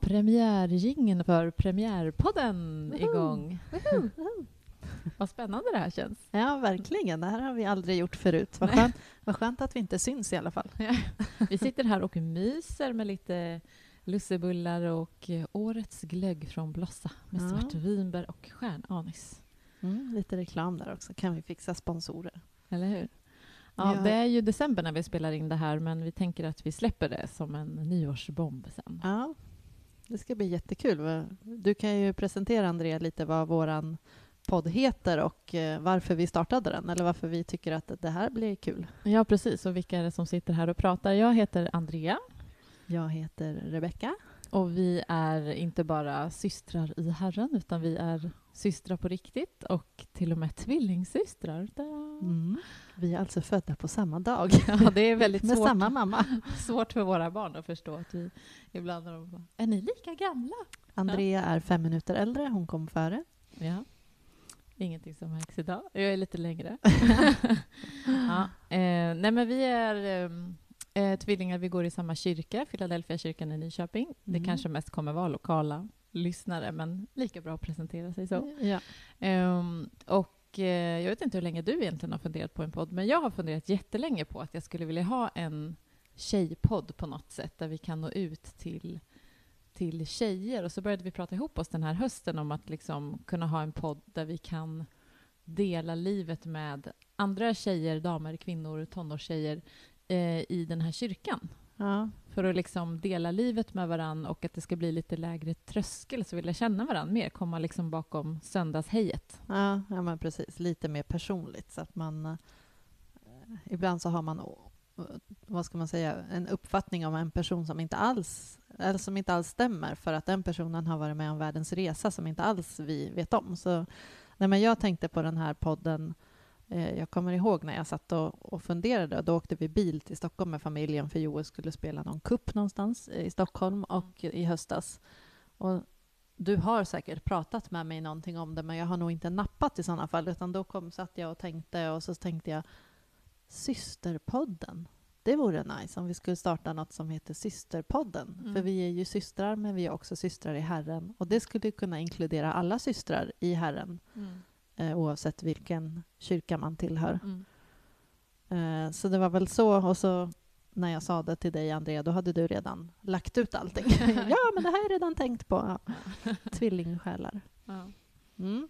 Var premiärjingen för Premiärpodden Woho! igång. Vad spännande det här känns. Ja, verkligen. Det här har vi aldrig gjort förut. Vad skönt, vad skönt att vi inte syns i alla fall. Vi sitter här och myser med lite lussebullar och eh, årets glögg från Blossa med Ja. svartvinbär och stjärnanis. Mm, lite reklam där också. Kan vi fixa sponsorer? Eller hur? Ja, Ja. Det är ju december när vi spelar in det här men vi tänker att vi släpper det som en nyårsbomb sen. Ja, det ska bli jättekul. Du kan ju presentera, Andrea, lite vad våran podd heter och eh, varför vi startade den, eller varför vi tycker att det här blir kul. Ja, precis. Och vilka är det som sitter här och pratar? Jag heter Andrea Jag heter Rebecka. Och vi är inte bara systrar i Herren utan vi är systrar på riktigt och till och med tvillingsystrar. Mm. Vi är alltså födda på samma dag. Ja, det är väldigt Med svårt, samma mamma. svårt för våra barn att förstå att vi ibland när de bara, är ni lika gamla? Andrea är fem minuter äldre, hon kom före. Ja. Ingenting som märks idag. Jag är lite längre. ja. eh, nej, men vi är eh, eh, tvillingar. Vi går i samma kyrka, Philadelphia kyrkan i Nyköping. Det Mm. kanske mest kommer vara lokala lyssnare, men lika bra att presentera sig så. Ja. Ehm, och eh, jag vet inte hur länge du egentligen har funderat på en podd, men jag har funderat jättelänge på att jag skulle vilja ha en tjejpodd på något sätt, där vi kan nå ut till, till tjejer. Och så började vi prata ihop oss den här hösten om att liksom kunna ha en podd där vi kan dela livet med andra tjejer, damer, kvinnor, tonårstjejer eh, i den här kyrkan. Ja. För att liksom dela livet med varann och att det ska bli lite lägre tröskel så vill jag känna varann mer, komma liksom bakom söndagshejet. Ja, ja, men precis. Lite mer personligt. Så att man, eh, ibland så har man, vad ska man säga, en uppfattning om en person som inte alls eller som inte alls stämmer för att den personen har varit med om världens resa som inte alls vi vet om. Så, nej, men jag tänkte på den här podden jag kommer ihåg när jag satt och, och funderade. Då åkte vi bil till Stockholm med familjen för Joel skulle spela någon kupp någonstans i Stockholm och i höstas. Och du har säkert pratat med mig någonting om det, men jag har nog inte nappat i sådana fall. Utan då kom, satt jag och tänkte och så tänkte jag Systerpodden. Det vore nice om vi skulle starta något som heter Systerpodden. Mm. För vi är ju systrar, men vi är också systrar i Herren. Och det skulle kunna inkludera alla systrar i Herren, eh, oavsett vilken kyrka man tillhör. Mm. Eh, så det var väl så. Och så när jag sa det till dig, Andrea, då hade du redan lagt ut allting. ja, men det här jag redan tänkt på. Ja. Tvillingsjälar. Mm.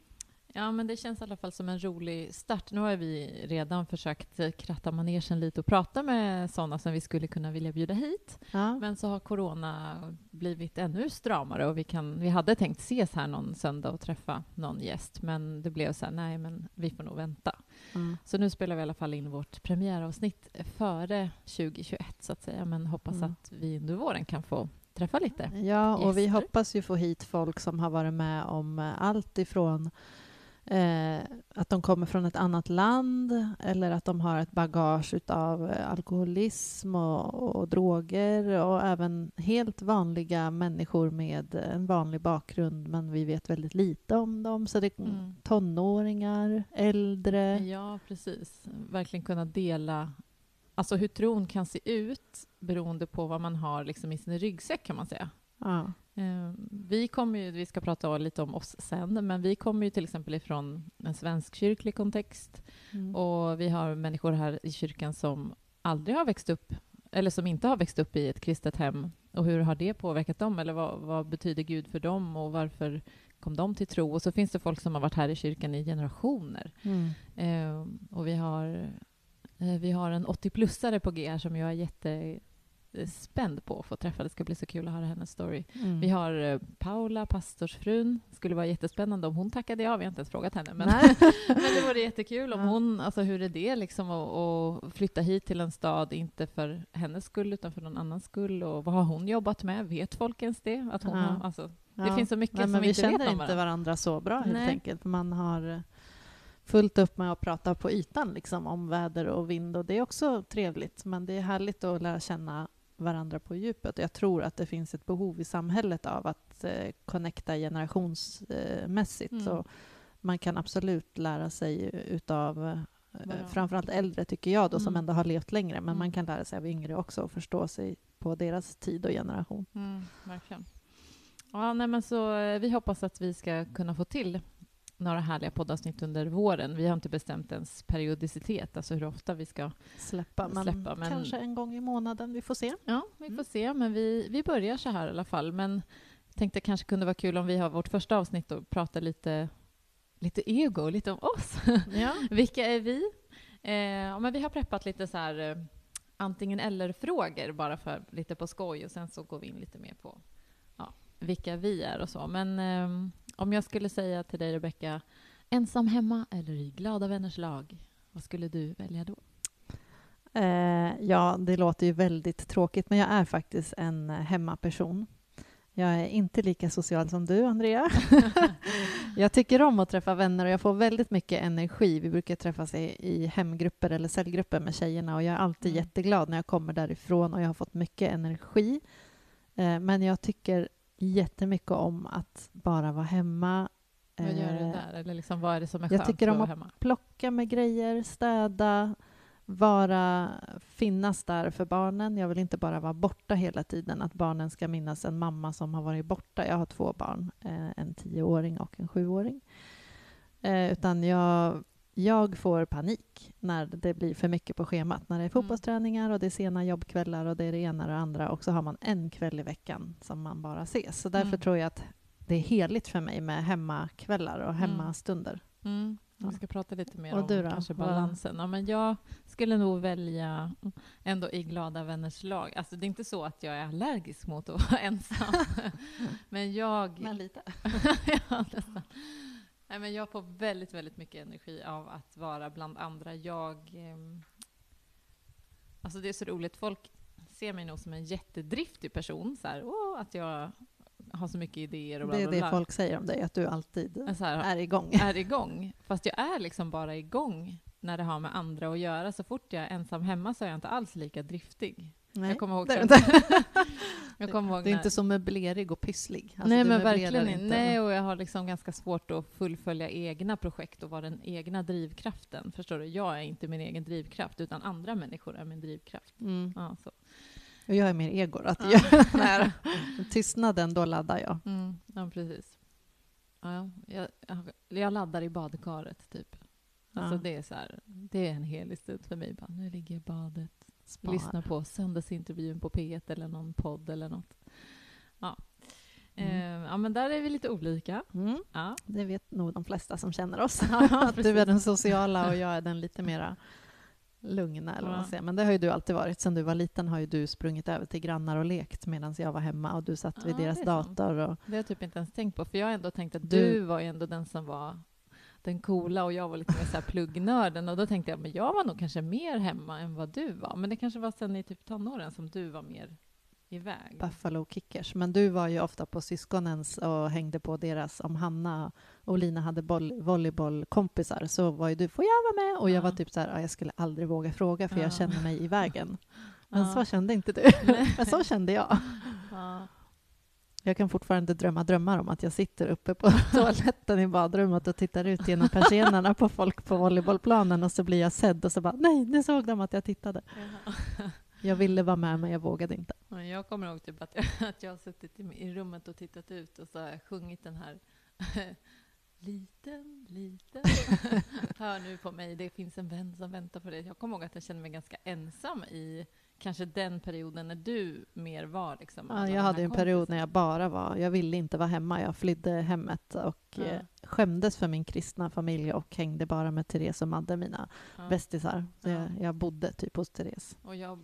Ja, men det känns i alla fall som en rolig start. Nu har vi redan försökt kratta manegen lite och prata med sådana som vi skulle kunna vilja bjuda hit. Ja. Men så har corona blivit ännu stramare och vi, kan, vi hade tänkt ses här någon söndag och träffa någon gäst, men det blev så här, nej, men vi får nog vänta. Mm. Så nu spelar vi i alla fall in vårt premiäravsnitt före 2021, så att säga, men hoppas Mm. att vi under våren kan få träffa lite. Ja, och vi gäster. hoppas ju få hit folk som har varit med om allt ifrån eh, att de kommer från ett annat land eller att de har ett bagage av alkoholism och, och droger och även helt vanliga människor med en vanlig bakgrund men vi vet väldigt lite om dem. Så det är Mm. tonåringar, äldre. Ja, precis. Verkligen kunna dela alltså hur tron kan se ut beroende på vad man har liksom i sin ryggsäck, kan man säga. Ja. Eh, Vi kommer ju, vi ska prata lite om oss sen, men vi kommer ju till exempel ifrån en svenskkyrklig kontext Mm. och vi har människor här i kyrkan som aldrig har växt upp eller som inte har växt upp i ett kristet hem. Och hur har det påverkat dem? Eller vad, vad betyder Gud för dem? Och varför kom de till tro? Och så finns det folk som har varit här i kyrkan i generationer. Mm. Eh, och vi har, eh, vi har en 80-plussare på G här som jag är jättespänd på att få träffa. Det ska bli så kul att höra hennes story. Mm. Vi har eh, Paula, pastorsfrun. Det skulle vara jättespännande om hon tackade ja. Vi har inte ens frågat henne. Men, men det vore jättekul om Ja. hon, alltså hur är det liksom att, att flytta hit till en stad, inte för hennes skull utan för någon annans skull. Och vad har hon jobbat med? Vet folk ens det? Att hon Ja. har, alltså, Ja. Det finns så mycket Nej, som vi vi inte känner vet om inte varandra. varandra så bra helt Nej. enkelt. Man har eh, fullt upp med att prata på ytan liksom, om väder och vind och det är också trevligt. Men det är härligt att lära känna varandra på djupet. Jag tror att det finns ett behov i samhället av att eh, connecta generationsmässigt. Mm. Så man kan absolut lära sig utav eh, Bara- framförallt äldre tycker jag då, som Mm. ändå har levt längre. Men Mm. man kan lära sig av yngre också och förstå sig på deras tid och generation. Mm, verkligen. Ja, nej, men så, eh, vi hoppas att vi ska kunna få till några härliga poddavsnitt under våren. Vi har inte bestämt ens periodicitet, alltså hur ofta vi ska... Släppa, men, Släppa, men- kanske en gång i månaden. Vi får se. Ja, vi får Mm. se, men vi, vi börjar så här i alla fall. Men jag tänkte kanske kunde vara kul om vi har vårt första avsnitt och pratar lite, lite ego, lite om oss. Ja. Vilka är vi? Eh, men vi har preppat lite så här eh, antingen eller-frågor bara för lite på skoj och sen så går vi in lite mer på ja, vilka vi är och så. Men eh, om jag skulle säga till dig Rebecka, ensam hemma eller i glada vänners lag, vad skulle du välja då? Eh, ja, det låter ju väldigt tråkigt, men jag är faktiskt en hemmaperson. Jag är inte lika social som du, Andrea. jag tycker om att träffa vänner och jag får väldigt mycket energi. Vi brukar träffas i, i hemgrupper eller cellgrupper med tjejerna och jag är alltid Mm. jätteglad när jag kommer därifrån och jag har fått mycket energi. Eh, men jag tycker jättemycket om att bara vara hemma. Vad gör du Eh, där? Eller liksom, vad är det som är jag tycker om att hemma? plocka med grejer, städa, vara, finnas där för barnen. Jag vill inte bara vara borta hela tiden, att barnen ska minnas en mamma som har varit borta. Jag har två barn, eh, en tioåring och en sjuåring. Eh, utan jag, jag får panik när det blir för mycket på schemat. När det är fotbollsträningar och det är sena jobbkvällar och det är det ena och det andra och så har man en kväll i veckan som man bara ses. Så därför Mm. tror jag att det är heligt för mig med hemmakvällar och Mm. hemmastunder. Mm. Ja. Vi ska prata lite mer Och om du då? kanske balansen. Ja, men jag skulle nog välja ändå i glada vänners lag. Alltså, det är inte så att jag är allergisk mot att vara ensam. men jag... Men lite. ja, nästan. Nej, men jag får väldigt, väldigt mycket energi av att vara bland andra. Jag... ehm, Alltså det är så roligt. Folk ser mig nog som en jättedriftig person. Så här, Åh, att jag har så mycket idéer och bla Det är bla det bla. folk säger om dig, att du alltid här, är igång. är igång. Fast jag är liksom bara igång när det har med andra att göra. Så fort jag är ensam hemma så är jag inte alls lika driftig. Nej, Jag kommer ihåg, det jag kommer ihåg Du är när- inte så möblerig och pysslig. Alltså, Nej men verkligen inte. Nej, och jag har liksom ganska svårt att fullfölja egna projekt och vara den egna drivkraften. Förstår du? Jag är inte min egen drivkraft, utan andra människor är min drivkraft. Mm. Ja, så. Och jag är mer ego. Att Ja. jag, tystnaden, då laddar jag. Mm, ja, precis. Ja, jag, jag, jag laddar i badkaret, typ. Alltså Ja. det är så här, det är en helig stund för mig. Bara, nu ligger jag i badet, Spar. lyssnar på söndagsintervjun på P1 eller någon podd eller något. Ja. Mm. Eh, ja, men där är vi lite olika. Mm. Ja. Det vet nog de flesta som känner oss. Att du är den sociala och jag är den lite mera lugna. Eller vad man Ja. säger. Men det har ju du alltid varit. Sen du var liten har ju du sprungit över till grannar och lekt medan jag var hemma och du satt vid Ja, deras dator. Och, Det har jag typ inte ens tänkt på, för jag har ändå tänkt att Du- du, var ändå den som var den coola och jag var lite mer så här pluggnörden och då tänkte jag, men jag var nog kanske mer hemma än vad du var. Men det kanske var sen i typ tonåren som du var mer iväg. Buffalo Kickers. Men du var ju ofta på syskonens och hängde på deras, om Hanna och Lina hade boll, volleybollkompisar så var ju du, får jag vara med? Och jag Ja. var typ så här, "Ja, jag skulle aldrig våga fråga för Ja. jag känner mig i vägen. Men så kände inte du. Men så kände jag. Ja. Jag kan fortfarande drömma drömmar om att jag sitter uppe på toaletten i badrummet och tittar ut genom persiennerna på folk på volleybollplanen och så blir jag sedd och så bara nej, nu såg de att jag tittade. Jag ville vara med men jag vågade inte. Ja, Jag kommer ihåg typ att jag, att jag har suttit i, i rummet och tittat ut och så har jag sjungit den här Liten, liten, hör nu på mig, det finns en vän som väntar på dig. Jag kommer ihåg att jag kände mig ganska ensam i kanske den perioden när du mer var liksom. Ja, jag hade en period när jag bara var, jag ville inte vara hemma. Jag flydde hemmet och Ja. eh, skämdes för min kristna familj och hängde bara med Therese och Madde, mina Ja. bästisar. Så Ja. jag, jag bodde typ hos Therese. Och jag,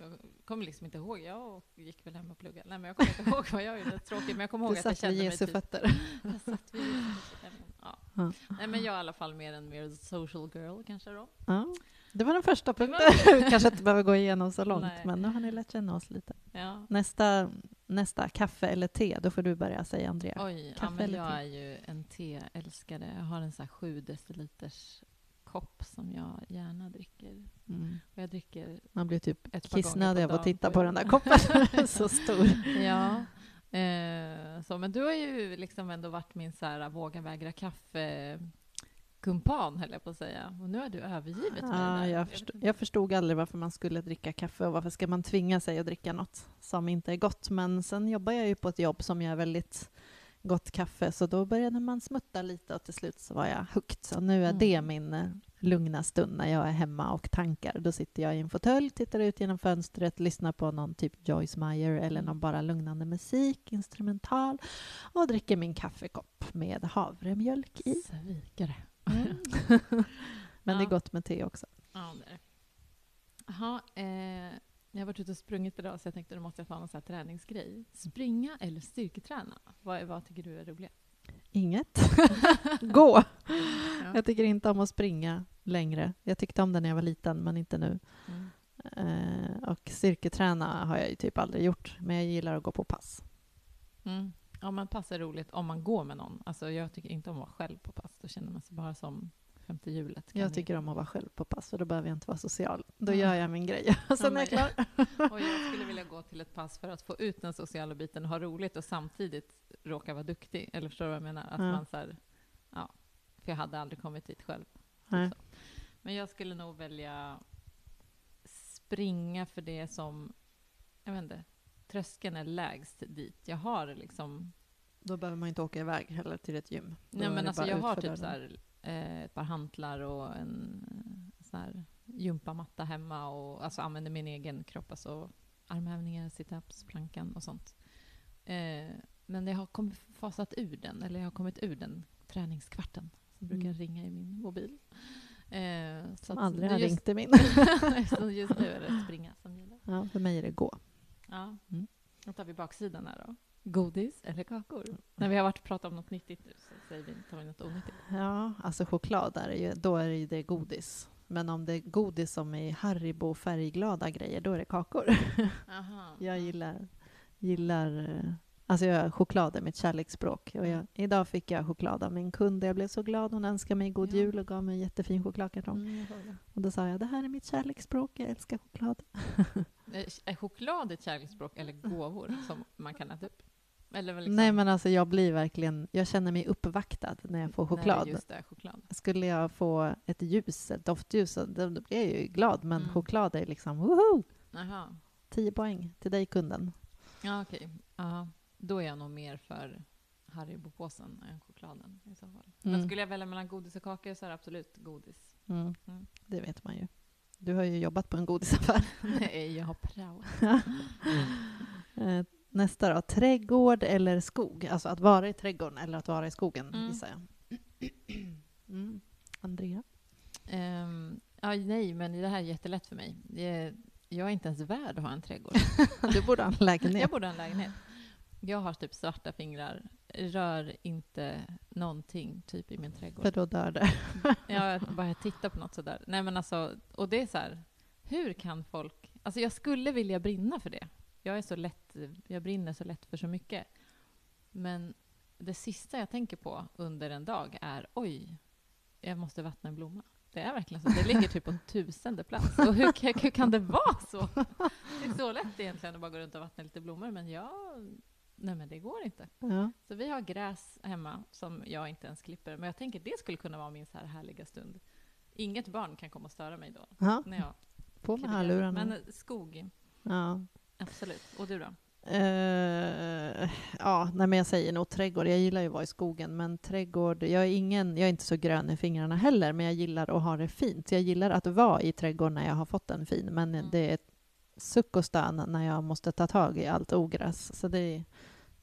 jag kommer liksom inte ihåg, jag gick väl hem och pluggade. Nej men jag kommer inte ihåg vad jag gjorde, tråkigt. Men jag kommer ihåg att jag kände mig Jesu typ... fötter. Jag satt vid Jesu fötter. Ja. Nej men jag är i alla fall mer en mer social girl kanske då. Ja. Det var den första punkten. Vi kanske inte behöver gå igenom så långt, Nej. men nu har ni lärt känna oss lite. Ja. Nästa, nästa kaffe eller te, då får du börja säga Andrea. Oj, ja, Kaffe men eller jag te? är ju en teälskare. Jag har en så här sju deciliters kopp som jag gärna dricker. Mm. Och jag dricker Man blir typ kissnödig av att titta på den där koppen. så stor. Ja. Eh, så, men du har ju liksom ändå varit min så här, våga vägra kaffe kumpan, höll jag på att säga. Och nu har du övergivit mig. Ja, där. jag, förstod, jag förstod aldrig varför man skulle dricka kaffe och varför ska man tvinga sig att dricka något som inte är gott. Men sen jobbar jag ju på ett jobb som gör väldigt gott kaffe, så då började man smutta lite och till slut så var jag hooked. Så nu är Mm. det min eh, lugna stund när jag är hemma och tankar. Då sitter jag i en fåtölj, tittar ut genom fönstret, lyssnar på någon typ Joyce Meyer eller Mm. någon bara lugnande musik, instrumental och dricker min kaffekopp med havremjölk i. Svikare. Mm. Men det är Ja. gott med te också. Ja, det är. Jaha, eh, jag har varit ute och sprungit idag så jag tänkte nu måste jag ta någon sån här träningsgrej. Springa eller styrketräna? Vad, vad tycker du är roligast? Inget. Gå! Ja. Jag tycker inte om att springa längre. Jag tyckte om det när jag var liten, men inte nu. Mm. Eh, och styrketräna har jag ju typ aldrig gjort, men jag gillar att gå på pass. Mm. Ja, men pass är roligt om man går med någon. Alltså, jag tycker inte om att vara själv på pass. Då känner man sig bara som femte hjulet. Jag ni- tycker om att vara själv på pass, för då behöver jag inte vara social. Då Ja. gör jag min grej, och sen är jag klar. Och jag skulle vilja gå till ett pass för att få ut den sociala biten och ha roligt och samtidigt råka vara duktig. Eller förstår du vad jag menar? Att Ja. man så här, ja, för jag hade aldrig kommit dit själv. Typ. Men jag skulle nog välja springa för det som, jag vet inte, tröskeln är lägst dit. Jag har liksom, Då behöver man inte åka iväg heller till ett gym. Då nej men alltså jag har typ så här, eh, ett par hantlar och en eh, sån här gympamatta hemma och alltså använder min egen kropp, alltså armhävningar, situps, plankan och sånt. Eh, men jag har kommit, fasat ur den, eller jag har kommit ur den träningskvarten som brukar Mm. ringa i min mobil. Eh, Som aldrig har just, ringt i min. just nu är det springa som gäller. ja, för mig är det gå. Ja. Mm. Då tar vi baksidan här då. Godis eller kakor? När vi har varit och pratat om något nyttigt nu så säger vi, tar vi något onyttigt. Ja, alltså choklad är ju, då är det ju det godis. Men om det är godis som är Haribo färgglada grejer, då är det kakor. Aha. Jag gillar, gillar eh, alltså jag, choklad är mitt kärleksspråk. Och jag, idag fick jag choklad av min kund jag blev så glad. Hon önskade mig god Ja. jul och gav mig en jättefin chokladkartong. Mm. Och då sa jag, det här är mitt kärleksspråk, jag älskar choklad. Eh, Är choklad ett kärleksspråk eller gåvor som man kan äta upp? Liksom, Nej men alltså jag blir verkligen, jag känner mig uppvaktad när jag får choklad. När det choklad. Skulle jag få ett ljus, ett doftljus, då, blir jag ju glad. Men Mm. choklad är liksom, woho! Jaha. 10 poäng till dig kunden. Ja, okej. Ja, då är jag nog mer för Haribo-påsen än chokladen i så fall. Men Mm. skulle jag välja mellan godis och kakor så är det absolut godis. Mm. Mm. Det vet man ju. Du har ju jobbat på en godisaffär. Nej, jag har prao. Eh, Nästa då, trädgård eller skog? Alltså att vara i trädgården eller att vara i skogen, Mm. gissar jag. Mm. Andrea? Ehm, ja, nej, men det här är jättelätt för mig. Jag är inte ens värd att ha en trädgård. Du borde ha en lägenhet. Jag borde ha en lägenhet. Jag har typ svarta fingrar. Rör inte någonting typ i min trädgård. För då dör det. Jag bara tittar på något sådär. Nej men alltså, och det är så här, hur kan folk... Alltså jag skulle vilja brinna för det. Jag är så lätt, jag brinner så lätt för så mycket. Men det sista jag tänker på under en dag är oj, jag måste vattna en blomma. Det är verkligen så. Det ligger typ på tusende plats. Och hur, hur kan det vara så? Det är så lätt egentligen att bara gå runt och vattna lite blommor, men jag... Nej men det går inte. Ja. Så vi har gräs hemma som jag inte ens klipper. Men jag tänker det skulle kunna vara min så här härliga stund. Inget barn kan komma och störa mig då. Ja, När jag på med hörlurarna. Men eh, skog, Ja. absolut. Och du då? Eh, ja, nej, men jag säger nog trädgård. Jag gillar ju att vara i skogen, men trädgård... Jag är, ingen, jag är inte så grön i fingrarna heller, men jag gillar att ha det fint. Jag gillar att vara i trädgården när jag har fått den fin, men Mm. det är suck och stön när jag måste ta tag i allt ogräs. Så det är,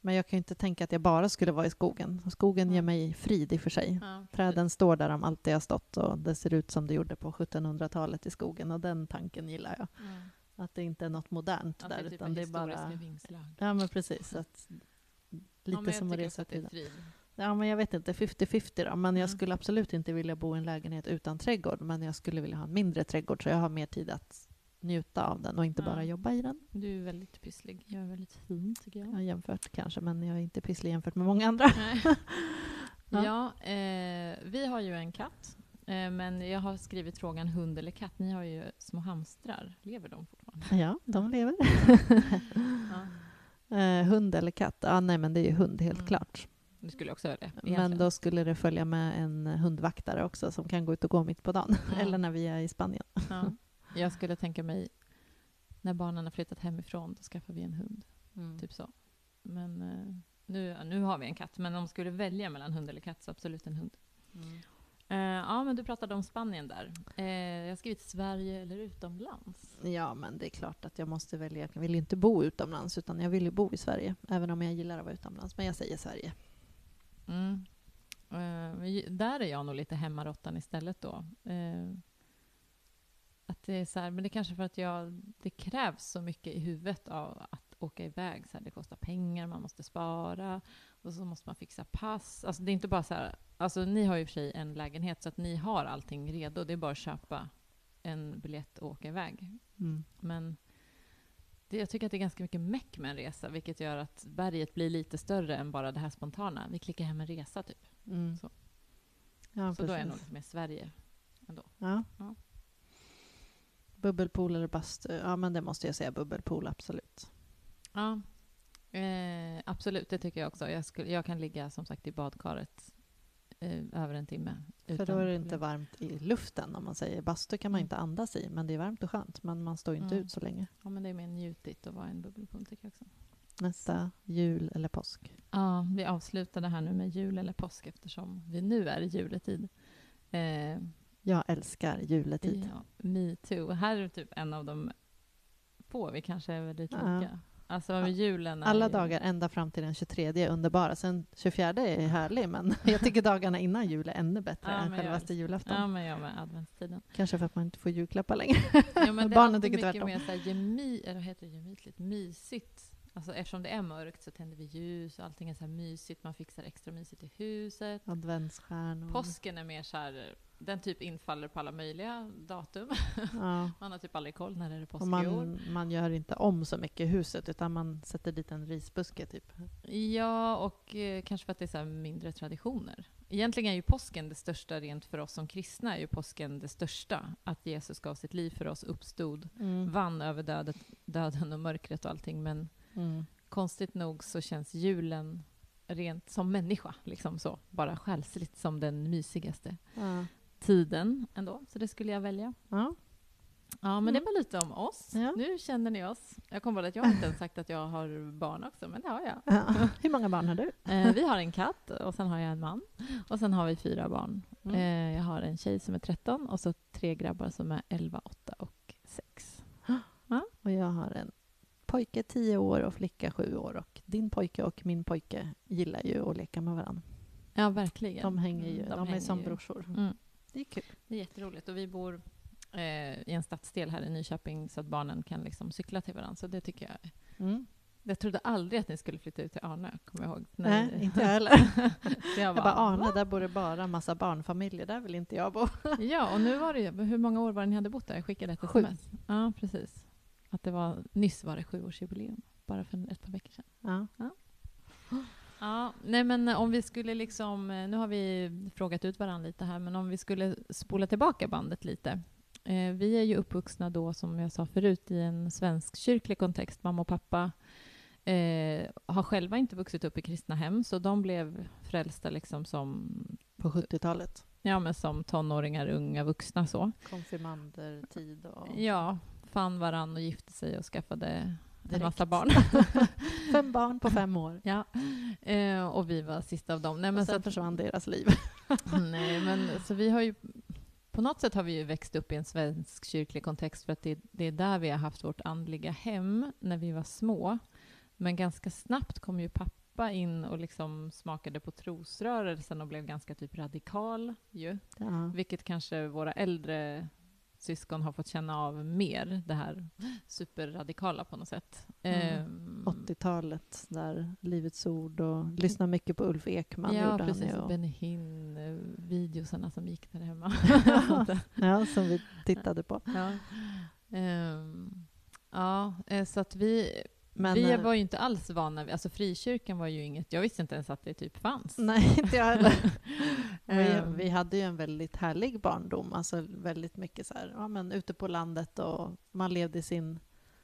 men jag kan ju inte tänka att jag bara skulle vara i skogen. Skogen ger mig frid i och för sig. Ja. Träden står där de alltid har stått och det ser ut som det gjorde på 1700-talet i skogen och den tanken gillar jag. Mm. Att det inte är något modernt där typ utan det är bara... vingslag. Ja men precis. Att, lite ja, som att resa frid. Ja men jag vet inte, 50-50 då. Men jag Mm. skulle absolut inte vilja bo i en lägenhet utan trädgård. Men jag skulle vilja ha en mindre trädgård så jag har mer tid att njuta av den och inte Ja. bara jobba i den. Du är väldigt pysslig. Jag är väldigt fin, tycker jag. Ja, jämfört kanske, men jag är inte pysslig jämfört med många andra. Nej. Ja. eh, vi har ju en katt. Eh, men jag har skrivit frågan hund eller katt. Ni har ju små hamstrar. Lever de fortfarande? Ja, de lever. Ja. Eh, hund eller katt? Ja, nej men det är ju hund helt Mm. klart. Det skulle också välja. Men egentligen. då skulle det följa med en hundvaktare också som kan gå ut och gå mitt på dagen. Ja. Eller när vi är i Spanien. Ja. Jag skulle tänka mig, när barnen har flyttat hemifrån, då skaffar vi en hund. Typ så. Men eh, nu, nu har vi en katt, men om man skulle välja mellan hund eller katt så absolut en hund. Mm. Eh, ja, men du pratade om Spanien där. Eh, jag har skrivit Sverige eller utomlands. Ja, men det är klart att jag måste välja. Jag vill inte bo utomlands, utan jag vill ju bo i Sverige. Även om jag gillar att vara utomlands. Men jag säger Sverige. Mm. Ju- där är jag nog lite hemmarottan istället då. Att det är så här, men det är kanske för att jag, det krävs så mycket i huvudet av att åka iväg. Så här, det kostar pengar, man måste spara och så måste man fixa pass. Alltså det är inte bara så här, alltså ni har ju för sig en lägenhet så att ni har allting redo. Det är bara att köpa en biljett och åka iväg. Mm. Men det, jag tycker att det är ganska mycket meck med en resa, vilket gör att berget blir lite större än bara det här spontana. Vi klickar hem en resa typ. Mm. Så. Ja, Så då är jag nog lite mer Sverige ändå. Ja. Ja. Bubbelpool eller bastu? Ja, men det måste jag säga bubbelpool, absolut. Ja, eh, absolut. Det tycker jag också. Jag, skulle, jag kan ligga som sagt i badkaret eh, över en timme. För då är det inte varmt i luften om man säger. Bastu kan man Mm. inte andas i, men det är varmt och skönt. Men man står inte Mm. ut så länge. Ja, men det är mer njutigt att vara i en bubbelpool tycker jag också. Nästa jul eller påsk. Ja, vi avslutade här nu med jul eller påsk eftersom vi nu är i juletid. Eh, Jag älskar juletid. Ja, me too. Här är typ en av de få vi kanske är väldigt Ja. lika. Alltså Ja. julen är Alla ju, dagar ända fram till den 23 är underbara. Sen 24 är härlig, men jag tycker dagarna innan jul är ännu bättre Ja, än jag självaste julafton. Ja, men jag med adventstiden. Kanske för att man inte får julklappar längre. Ja, men det är Barnen alltid tycker mycket tvärtom. mer så här gemi, eller heter det, gemytligt, mysigt. Alltså eftersom det är mörkt så tänder vi ljus och allting är så här mysigt. Man fixar extra mysigt i huset. Adventsstjärnor. Påsken är mer så här, den typ infaller på alla möjliga datum. Ja. Man har typ aldrig koll när är det påsk Och i år. man, man gör inte om så mycket i huset, utan man sätter dit en risbuske typ. Ja, och eh, kanske för att det är så här mindre traditioner. Egentligen är ju påsken det största rent för oss som kristna, är ju påsken det största. Att Jesus gav sitt liv för oss, uppstod, Mm. vann över dödet, döden och mörkret och allting. Men Mm. konstigt nog så känns julen rent som människa, liksom så, bara själsligt som den mysigaste Ja. tiden ändå. Så det skulle jag välja. Ja. Ja, men det var lite om oss. Ja. Nu känner ni oss. Jag kommer på att jag inte ens sagt att jag har barn också, men det har jag. Ja. Hur många barn har du? Eh, vi har en katt och sen har jag en man. Och sen har vi fyra barn. Mm. Eh, jag har en tjej som är 13 och så tre grabbar som är 11, 8 och 6. Och jag har en pojke 10 år och flicka 7 år. Och din pojke och min pojke gillar ju att leka med varandra. Ja, verkligen. De hänger ju, Mm, de, är hänger som ju. brorsor. Mm. Det är kul. Det är jätteroligt och vi bor eh, i en stadsdel här i Nyköping så att barnen kan liksom cykla till varandra. Så det tycker jag. Mm. Jag trodde aldrig att ni skulle flytta ut till Arnö, kommer jag ihåg. Nej, Ni- inte jag heller. Jag bara, Arne, "Va?" där bor det bara massa barnfamiljer. Där vill inte jag bo. Ja, och nu var det ju, hur många år var det ni hade bott där? Jag skickade ett Sju. sms. Ja, precis. Att det var, nyss var det sjuårsjubileum, bara för ett par veckor sedan. Ja. Ja, nej men om vi skulle liksom, eh, nu har vi frågat ut varandra lite här, men om vi skulle spola tillbaka bandet lite. Eh, vi är ju uppvuxna då, som jag sa förut, i en svensk kyrklig kontext. Mamma och pappa eh, har själva inte vuxit upp i kristna hem, så de blev frälsta liksom som, På 70-talet. ja, men som tonåringar, unga vuxna så. Konfirmandertid och... Ja, fann varann och gifte sig och skaffade en Direkt. massa barn. Fem barn på fem år. ja. eh, och vi var sista av dem. Nej, men och så sen att, försvann deras liv. nej, men så vi har ju på något sätt har vi ju växt upp i en svensk kyrklig kontext för att det, det är där vi har haft vårt andliga hem när vi var små. Men ganska snabbt kom ju pappa in och liksom smakade på trosrörelsen och blev ganska typ radikal ju. Ja. Vilket kanske våra äldre syskon har fått känna av mer, det här superradikala på något sätt. Mm. Ehm, 80-talet, där Livets Ord och lyssna mycket på Ulf Ekman ja, gjorde precis. han och- Benny Hinn, eh, videosarna som gick där hemma. ja, som vi tittade på. ja. Ehm, ja, eh, så att vi, Men, vi eh, var ju inte alls vana vid, alltså frikyrkan var ju inget, jag visste inte ens att det typ fanns. Nej, inte jag heller. vi, Ehm, vi hade ju en väldigt härlig barndom, alltså väldigt mycket så här, ja, men ute på landet och man levde i sin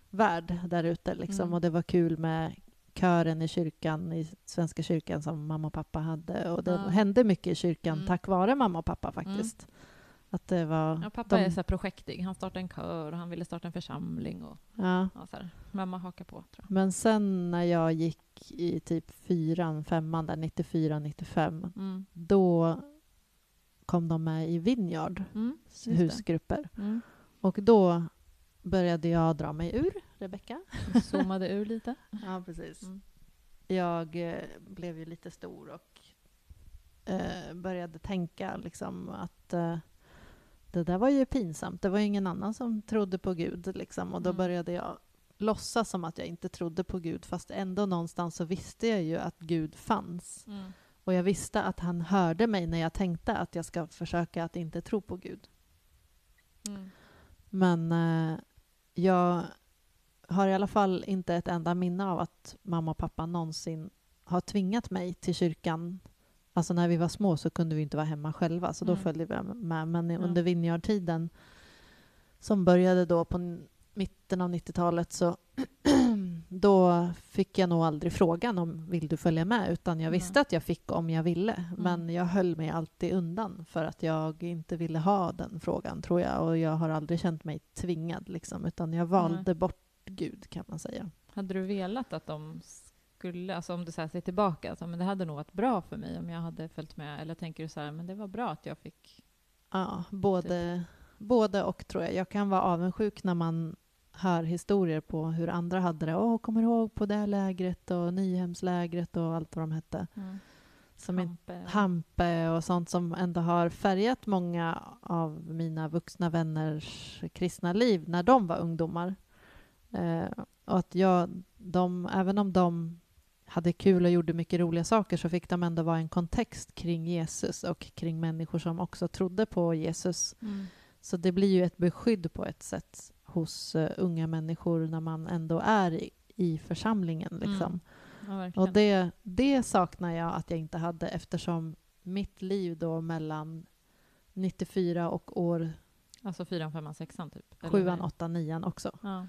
värld där ute liksom. Mm. Och det var kul med kören i kyrkan, i Svenska kyrkan som mamma och pappa hade. Och det Ja. hände mycket i kyrkan Mm. tack vare mamma och pappa faktiskt. Att det var... Ja, pappa de- är så här projektig. Han startade en kör och han ville starta en församling. Och, ja. ja, så här. Mamma hakar på. Men sen när jag gick i typ fyran, femman där, 94, 95, Mm. då kom de med i Vineyard, Mm. husgrupper. Mm. Och då började jag dra mig ur, Rebecka. Zoomade ur lite. Ja, precis. Mm. Jag eh, blev ju lite stor och eh, började tänka liksom att eh, det där var ju pinsamt. Det var ju ingen annan som trodde på Gud. Liksom. Och då Mm. började jag låtsas som att jag inte trodde på Gud fast ändå någonstans så visste jag ju att Gud fanns. Mm. Och jag visste att han hörde mig när jag tänkte att jag ska försöka att inte tro på Gud. Mm. Men eh, jag har i alla fall inte ett enda minne av att mamma och pappa någonsin har tvingat mig till kyrkan. Alltså när vi var små så kunde vi inte vara hemma själva, så då Mm. följde vi med. Men Ja. under Vineyard-tiden, som började då på mitten av 90-talet, så då fick jag nog aldrig frågan om vill du följa med, utan jag visste att jag fick om jag ville. Mm. Men jag höll mig alltid undan för att jag inte ville ha den frågan, tror jag. Och jag har aldrig känt mig tvingad, liksom, utan jag valde bort Gud, kan man säga. Hade du velat att de skulle, alltså om du så här ser tillbaka, alltså, men det hade nog varit bra för mig om jag hade följt med, eller tänker du så här, men det var bra att jag fick... Ja, både, både och tror jag. Jag kan vara avundsjuk när man hör historier på hur andra hade det. Åh, kommer du ihåg på det lägret och Nyhemslägret och allt vad de hette. Som inte Hampe och- Hampe och sånt som ändå har färgat många av mina vuxna vänners kristna liv när de var ungdomar. Eh, och att jag, de, även om de hade kul och gjorde mycket roliga saker så fick de ändå vara en kontext kring Jesus och kring människor som också trodde på Jesus. Mm. Så det blir ju ett beskydd på ett sätt hos eh, unga människor när man ändå är i, i församlingen. Liksom. Mm. Ja. Och det, det saknar jag att jag inte hade eftersom mitt liv då mellan 94 och år Alltså fyran, femman, sexan typ? eller 7, nej? 8, 9 också Ja.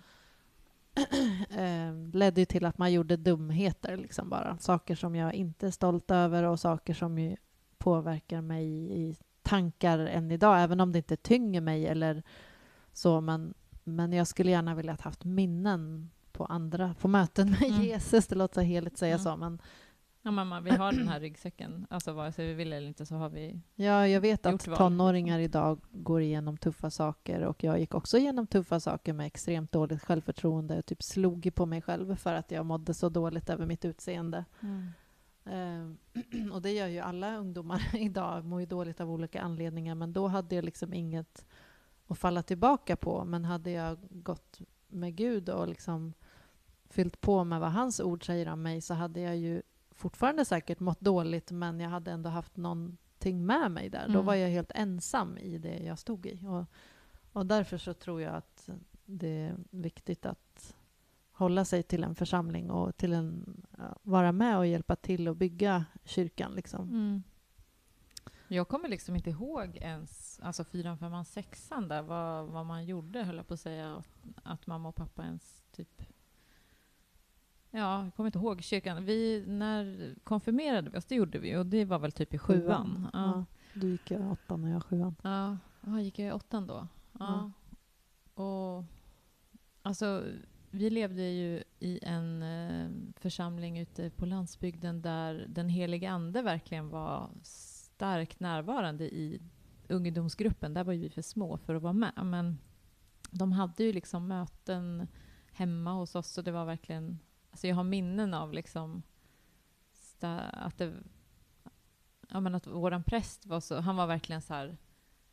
Eh, ledde ju till att man gjorde dumheter liksom bara. Saker som jag inte är stolt över och saker som påverkar mig i tankar än idag, även om det inte tynger mig eller så. Men, men jag skulle gärna vilja ha haft minnen på andra, på möten med Mm. Jesus. Det låter så heligt att säga Mm. så, men ja, mamma, vi har den här ryggsäcken. Alltså vare sig vi vill eller inte så har vi... Ja, jag vet att val, tonåringar idag går igenom tuffa saker och jag gick också igenom tuffa saker med extremt dåligt självförtroende och typ slog på mig själv för att jag mådde så dåligt över mitt utseende. Eh, och det gör ju alla ungdomar idag, mår ju dåligt av olika anledningar men då hade jag liksom inget att falla tillbaka på. Men hade jag gått med Gud och liksom fyllt på med vad hans ord säger om mig så hade jag ju fortfarande säkert mått dåligt men jag hade ändå haft någonting med mig där. Då Mm. var jag helt ensam i det jag stod i. Och, och därför så tror jag att det är viktigt att hålla sig till en församling och till en, vara med och hjälpa till att bygga kyrkan. Liksom. Mm. Jag kommer liksom inte ihåg ens, alltså fyran, femman, sexan där, vad, vad man gjorde, höll jag på att säga. Att mamma och pappa ens typ... Ja, jag kommer inte ihåg kyrkan. Vi, när konfirmerade vi oss, det gjorde vi och det var väl typ i sjuan. Ja. Ja. Du gick i åttan och jag sjuan. Ja, ja gick jag i åttan då? Ja. Och alltså, vi levde ju i en eh, församling ute på landsbygden där den heliga ande verkligen var starkt närvarande i ungdomsgruppen. Där var ju vi för små för att vara med. Men de hade ju liksom möten hemma hos oss och det var verkligen... Alltså jag har minnen av liksom att det ja, men att våran präst var så, han var verkligen så här,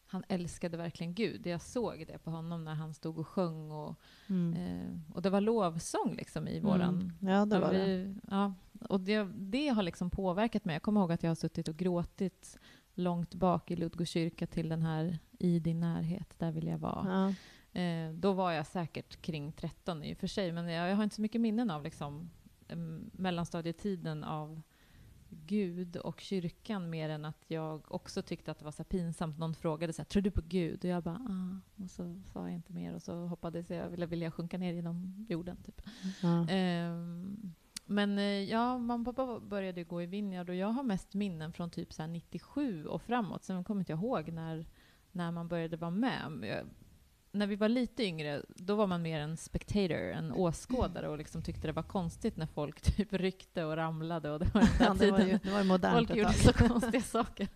han älskade verkligen Gud. Jag såg det på honom när han stod och sjöng och, Mm. eh, och det var lovsång liksom i våran... Mm. Ja, det var det. vi, ja, och det, det har liksom påverkat mig. Jag kommer ihåg att jag har suttit och gråtit långt bak i Ludgårds kyrka till den här I din närhet, där vill jag vara. Ja. Eh, då var jag säkert kring 13 i och för sig, men jag, jag har inte så mycket minnen av liksom, mellanstadietiden av Gud och kyrkan mer än att jag också tyckte att det var så pinsamt. Någon frågade så här, tror du på Gud? Och jag bara, ah. Och så sa jag inte mer och så hoppades jag, ville, ville jag sjunka ner genom jorden. Typ. Ja. Ehm, Men eh, ja, mamma och pappa började gå i Vineyard och jag har mest minnen från typ så här 97 och framåt. Sen kommer inte jag ihåg när, när man började vara med. Jag, när vi var lite yngre, då var man mer en spectator, en åskådare och liksom tyckte det var konstigt när folk typ ryckte och ramlade och det var den där Ja, det var ju det var modernt Folk gjorde så konstiga saker.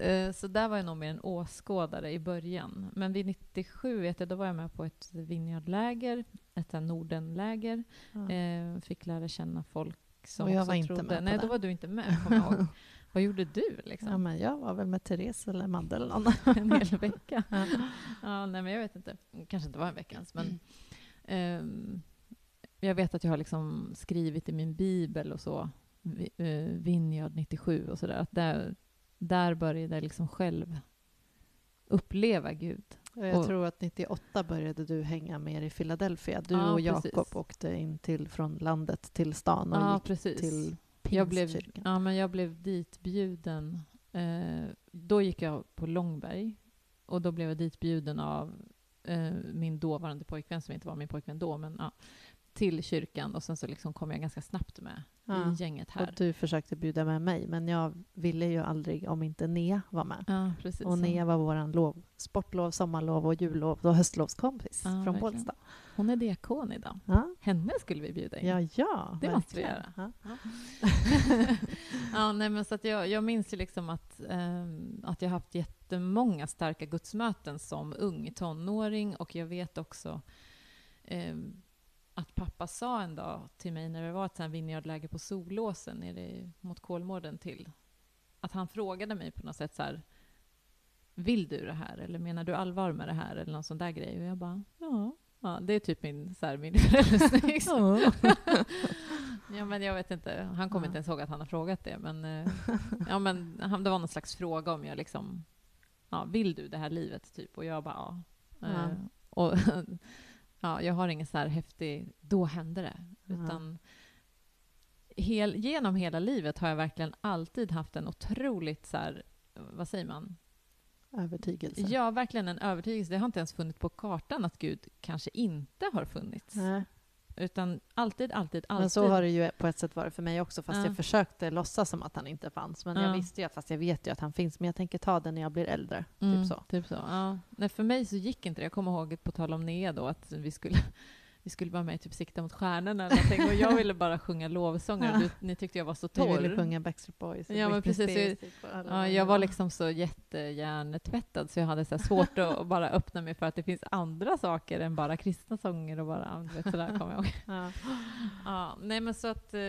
Eh, så där var jag nog mer en åskådare i början. Men vid 97 vet jag, då var jag med på ett vineyardläger, ett Nordenläger. Ja. Eh, fick lära känna folk som Och jag var inte trodde... med Nej, då var du inte med, kommer jag ihåg. Vad gjorde du liksom? Ja, men jag var väl med Therese eller Madde eller någon. en hel vecka? Ja. Ja, nej, men jag vet inte. kanske inte var en vecka ens, men ehm, jag vet att jag har liksom skrivit i min bibel och så, eh, Vineyard 97 och sådär, att där, där började jag liksom själv uppleva Gud. Jag Och- tror att 98 började du hänga mer i Philadelphia. Du Ja, och Jakob åkte in till, från landet till stan och Ja, gick precis. till jag blev, ja, men jag blev ditbjuden. Eh, då gick jag på Långberg och då blev jag ditbjuden av eh, min dåvarande pojkvän, som inte var min pojkvän då, men ja, till kyrkan och sen så liksom kom jag ganska snabbt med Ja. i gänget Och här. du försökte bjuda med mig, men jag ville ju aldrig om inte Nea var med. Ja, precis. Och Nea var våran lov, sportlov, sommarlov och jullov och höstlovskompis från verkligen. Bålsta. Hon är diakon idag. Ja, Henne skulle vi bjuda in. ja, ja Det måste vi verkligen. göra. Ja. ja, nej, men så att jag, jag minns ju liksom att, ehm, att jag haft jättemånga starka gudsmöten som ung tonåring och jag vet också ehm, att pappa sa en dag till mig när det var ett vineyardläge på Solåsen nere mot Kolmården till att han frågade mig på något sätt så här Vill du det här? Eller menar du allvar med det här? Eller någon sån där grej. Och jag bara, ja. Ja det är typ min, så här, min frälsning. Ja, men jag vet inte. Han kommer Ja. inte ens ihåg att han har frågat det. Men, eh, ja, men han, det var någon slags fråga om jag liksom... Ja, vill du det här livet? Typ. Och jag bara, ja. Ja. Eh, och, ja, jag har ingen så här häftig, då hände det. Utan hel, genom hela livet har jag verkligen alltid haft en otroligt så här, vad säger man? Övertygelse. Ja, verkligen en övertygelse. Det har inte ens funnits på kartan att Gud kanske inte har funnits. Nej. Utan alltid, alltid, alltid. Men så har det ju på ett sätt varit för mig också, fast Ja. jag försökte låtsas som att han inte fanns. Men Ja. jag visste ju, att- fast jag vet ju att han finns, men jag tänker ta det när jag blir äldre. Mm, Typ så. Typ så ja. Nej, för mig så gick inte det. Jag kommer ihåg, på tal om Nea då, att vi skulle, vi skulle vara med i typ Sikta mot stjärnorna eller någonting. Och jag ville bara sjunga lovsånger och du, ni tyckte jag var så Vi ville torr. sjunga Backstreet Boys och Ja, men precis. Spears typ, Ja, jag var liksom så jättehjärntvättad så jag hade så svårt att bara öppna mig för att det finns andra saker än bara kristna sånger och bara, du vet, sådär kommer jag ihåg. Ja. Ja, nej men så att eh,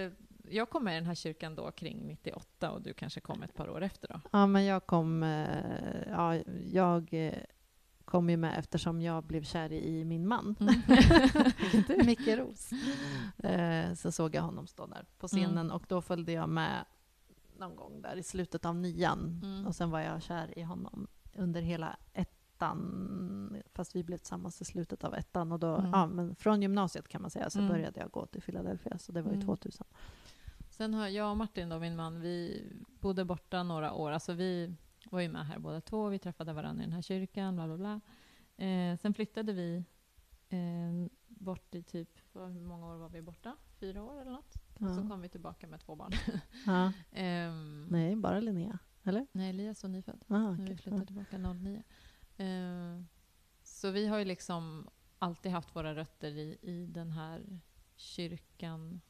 jag kom med i den här kyrkan då kring 98 och du kanske kom ett par år efter då. ja, men jag kom... eh, Ja, jag eh, kom ju med eftersom jag blev kär i min man. Mm. Micke Ros. Eh, Så såg jag honom stå där på scenen Mm. och då följde jag med någon gång där i slutet av nian. Mm. Och sen var jag kär i honom under hela ettan, fast vi blev tillsammans i slutet av ettan. Och då, Mm. ja, men från gymnasiet kan man säga så Mm. började jag gå till Philadelphia, så det var ju Mm. 2000. Sen har jag och Martin, då, min man, vi bodde borta några år. Alltså vi var ju med här båda två. Vi träffade varandra i den här kyrkan, bla bla bla. Eh, sen flyttade vi eh, bort i typ, hur många år var vi borta? Fyra år eller något? Så Ja. kom vi tillbaka med två barn. Ja. Ehm, Nej, bara Linnea. Eller? nej, Elias var nyfödd. Ah, när vi flyttade tillbaka 09. Eh, så vi har ju liksom alltid haft våra rötter i, i den här kyrkan.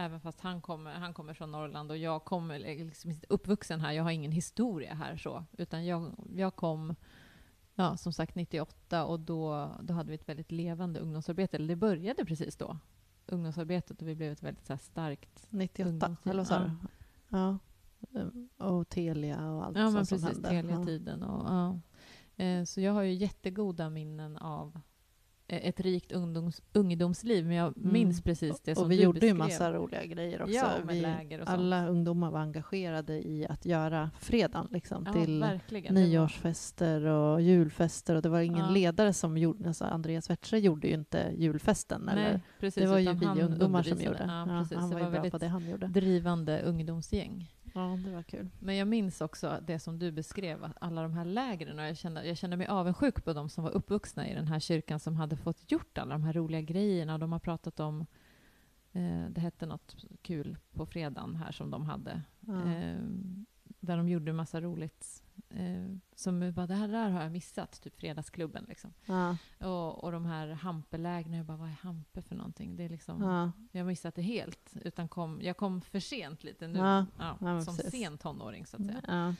Även fast han kommer, han kommer från Norrland och jag kommer liksom inte uppvuxen här. Jag har ingen historia här så. Utan jag, jag kom, ja, som sagt 98 och då, då hade vi ett väldigt levande ungdomsarbete. Eller det började precis då. Ungdomsarbetet och vi blev ett väldigt så här starkt 98, Ungdomstid, eller vad sa du? Ja. Mm, Och Telia och allt Ja, men sånt som precis. hände. Telia-tiden. Och, ja. Eh, Så jag har ju jättegoda minnen av eh, ett rikt ungdoms, ungdomsliv, men jag Mm. minns precis det som och vi du gjorde ju beskrev. massa roliga grejer också. Ja, med vi, läger och sånt. alla ungdomar var engagerade i att göra fredagen liksom, ja, till verkligen. Nyårsfester och julfester. Och det var ingen Ja. ledare som gjorde, alltså Andreas Wetsche gjorde ju inte julfesten. eller? Nej, precis, det var ju vi ungdomar som gjorde. Ja, precis. han var var ju bra på det han gjorde. drivande ungdomsgäng. Ja, det var kul. Men jag minns också det som du beskrev, att alla de här lägren. Och jag, kände, jag kände mig avundsjuk på de som var uppvuxna i den här kyrkan som hade fått gjort alla de här roliga grejerna. De har pratat om Eh, det hette något kul på fredagen här som de hade. Ja. Eh, där de gjorde massa roligt. Eh, som bara, det här där har jag missat, typ Fredagsklubben. Liksom. Ja. Och, och de här hampelägren, jag bara, vad är hampe för någonting? Det är liksom, Ja. Jag har missat det helt. Utan kom, jag kom för sent lite nu, Ja. som precis. sen tonåring så att säga.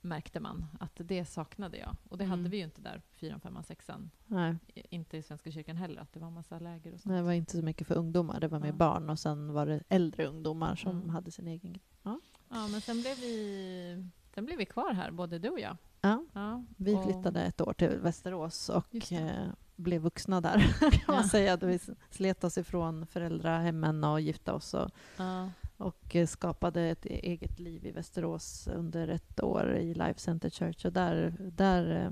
Märkte man att det saknade jag. Och det Mm. hade vi ju inte där, fyran, femman, sexan. Nej, Inte i Svenska kyrkan heller, att det var massa läger och sånt. det var inte så mycket för ungdomar. Det var mer barn och sen var det äldre ungdomar som Mm. hade sin egen grej. Ja. Ja, men sen blev vi, sen blev vi kvar här, både du och jag. Ja. Ja, Vi och- flyttade ett år till Västerås och eh, blev vuxna där kan man Ja. säga. Då vi slet oss ifrån föräldrahemmen och gifte oss och, Ja, och eh, skapade ett e- eget liv i Västerås under ett år i Life Center Church. Och där, där eh,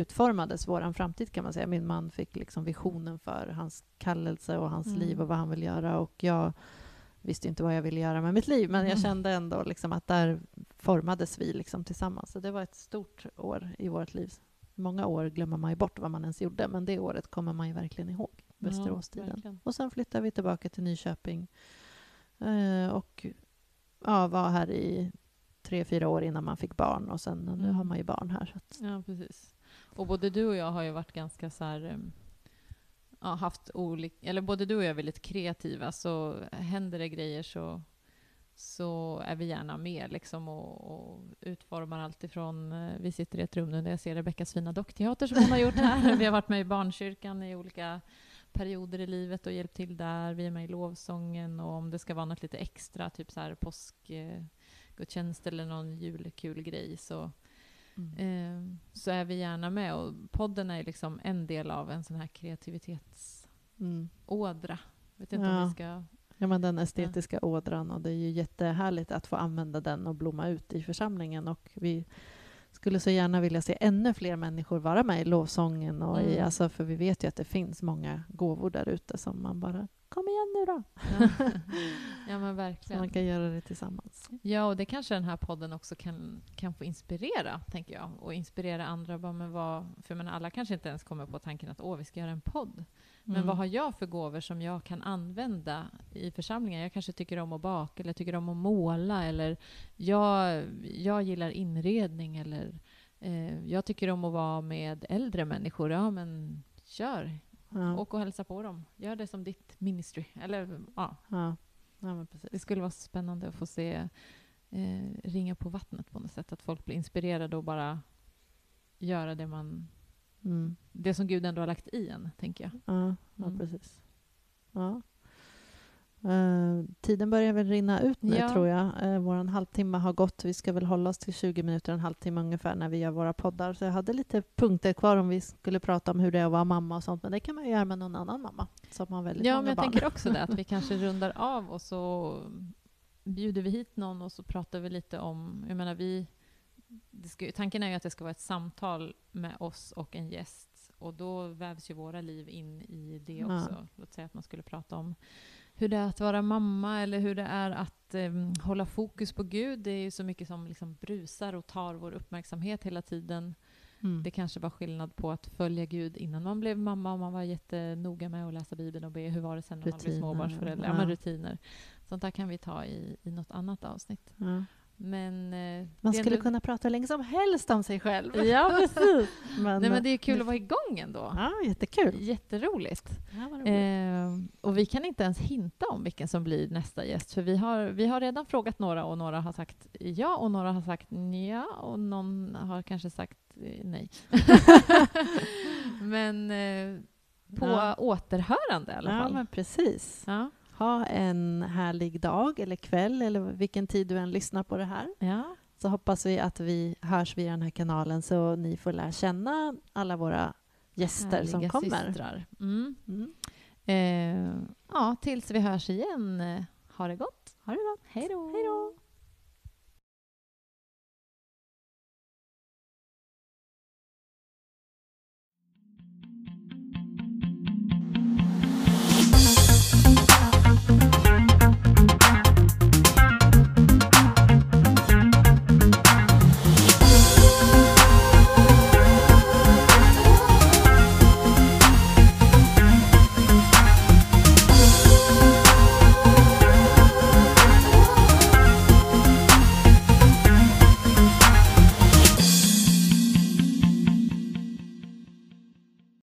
utformades vår framtid kan man säga. Min man fick liksom visionen för hans kallelse och hans Mm. liv och vad han vill göra. Och jag visste inte vad jag ville göra med mitt liv, men jag Mm. kände ändå liksom att där formades vi liksom tillsammans. Så det var ett stort år i vårt liv. Många år glömmer man ju bort vad man ens gjorde, men det året kommer man ju verkligen ihåg. Västeråstiden. verkligen. och sen flyttade vi tillbaka till Nyköping eh, och ja, var här i tre, fyra år innan man fick barn och sen nu Mm. har man ju barn här. Ja, precis. Och både du och jag har ju varit ganska så här... Ja, haft olika... Eller både du och jag är väldigt kreativa, så händer det grejer så, så är vi gärna med liksom och, och utformar allt ifrån... eh, Vi sitter i ett rum nu där jag ser Rebeckas fina dockteater som hon har gjort här. Vi har varit med i barnkyrkan i olika perioder i livet och hjälpt till där. Vi är med i lovsången och om det ska vara något lite extra, typ så här påskgudstjänst eller någon julkul grej så Eh, så är vi gärna med. Och podden är liksom en del av en sån här kreativitetsådra. Vet inte Ja. om vi ska... Ja, men den estetiska ådran och det är ju jättehärligt att få använda den och blomma ut i församlingen. Och vi skulle så gärna vilja se ännu fler människor vara med i lovsången. Och i, Mm. alltså, för vi vet ju att det finns många gåvor där ute som man bara nu då! Ja, ja men Så man verkligen. kan göra det tillsammans. Ja, och det kanske den här podden också kan, kan få inspirera, tänker jag. Och inspirera andra. Bara, men vad, för menar, alla kanske inte ens kommer på tanken att åh, vi ska göra en podd. Men Mm. vad har jag för gåvor som jag kan använda i församlingen? Jag kanske tycker om att baka eller tycker om att måla eller jag, jag gillar inredning eller eh, jag tycker om att vara med äldre människor. Ja, men kör! Ja. Åk och hälsa på dem. Gör det som ditt ministry. Eller, ja, Ja. ja, det skulle vara spännande att få se eh, ringa på vattnet på något sätt. Att folk blir inspirerade och bara göra det man Mm. det som Gud ändå har lagt i en, tänker jag. Ja, ja Mm. precis. Ja. Eh, tiden börjar väl rinna ut nu, Ja. tror jag. Uh, Vår halvtimme har gått. Vi ska väl hålla oss till 20 minuter, en halvtimme ungefär, när vi gör våra poddar. Så jag hade lite punkter kvar om vi skulle prata om hur det är att vara mamma och sånt. Men det kan man ju göra med någon annan mamma som har väldigt Ja, många men jag barn. tänker också det, att vi kanske rundar av och så bjuder vi hit någon och så pratar vi lite om... Jag menar, vi... Ska, tanken är ju att det ska vara ett samtal med oss och en gäst. Och då vävs ju våra liv in i det Ja. också. Låt säga att man skulle prata om hur det är att vara mamma eller hur det är att eh, hålla fokus på Gud. Det är ju så mycket som liksom brusar och tar vår uppmärksamhet hela tiden. Mm. Det kanske var skillnad på att följa Gud innan man blev mamma och man var jättenoga med att läsa Bibeln och be. Hur var det sen när man blev Rutiner, småbarnsförälder? ja. Ja, rutiner. Sånt där kan vi ta i, i något annat avsnitt. Ja. Men, eh, Man skulle ändå- kunna prata hur länge som helst om sig själv. Ja, precis. Men, Nej, men det är kul nu- att vara igång ändå. Ja, jättekul. Jätteroligt. Ja. Eh, och vi kan inte ens hinta om vilken som blir nästa gäst, för vi har, vi har redan frågat några och några har sagt ja och några har sagt ja och någon har kanske sagt eh, nej. men eh, på Ja. återhörande i alla ja, fall. men precis. Ja. Ha en härlig dag eller kväll eller vilken tid du än lyssnar på det här. Ja. Så hoppas vi att vi hörs via den här kanalen så ni får lära känna alla våra gäster som Härliga kommer. systrar. Mm. Mm. Eh, ja, tills vi hörs igen. Ha det gott. Ha det gott. Hej då.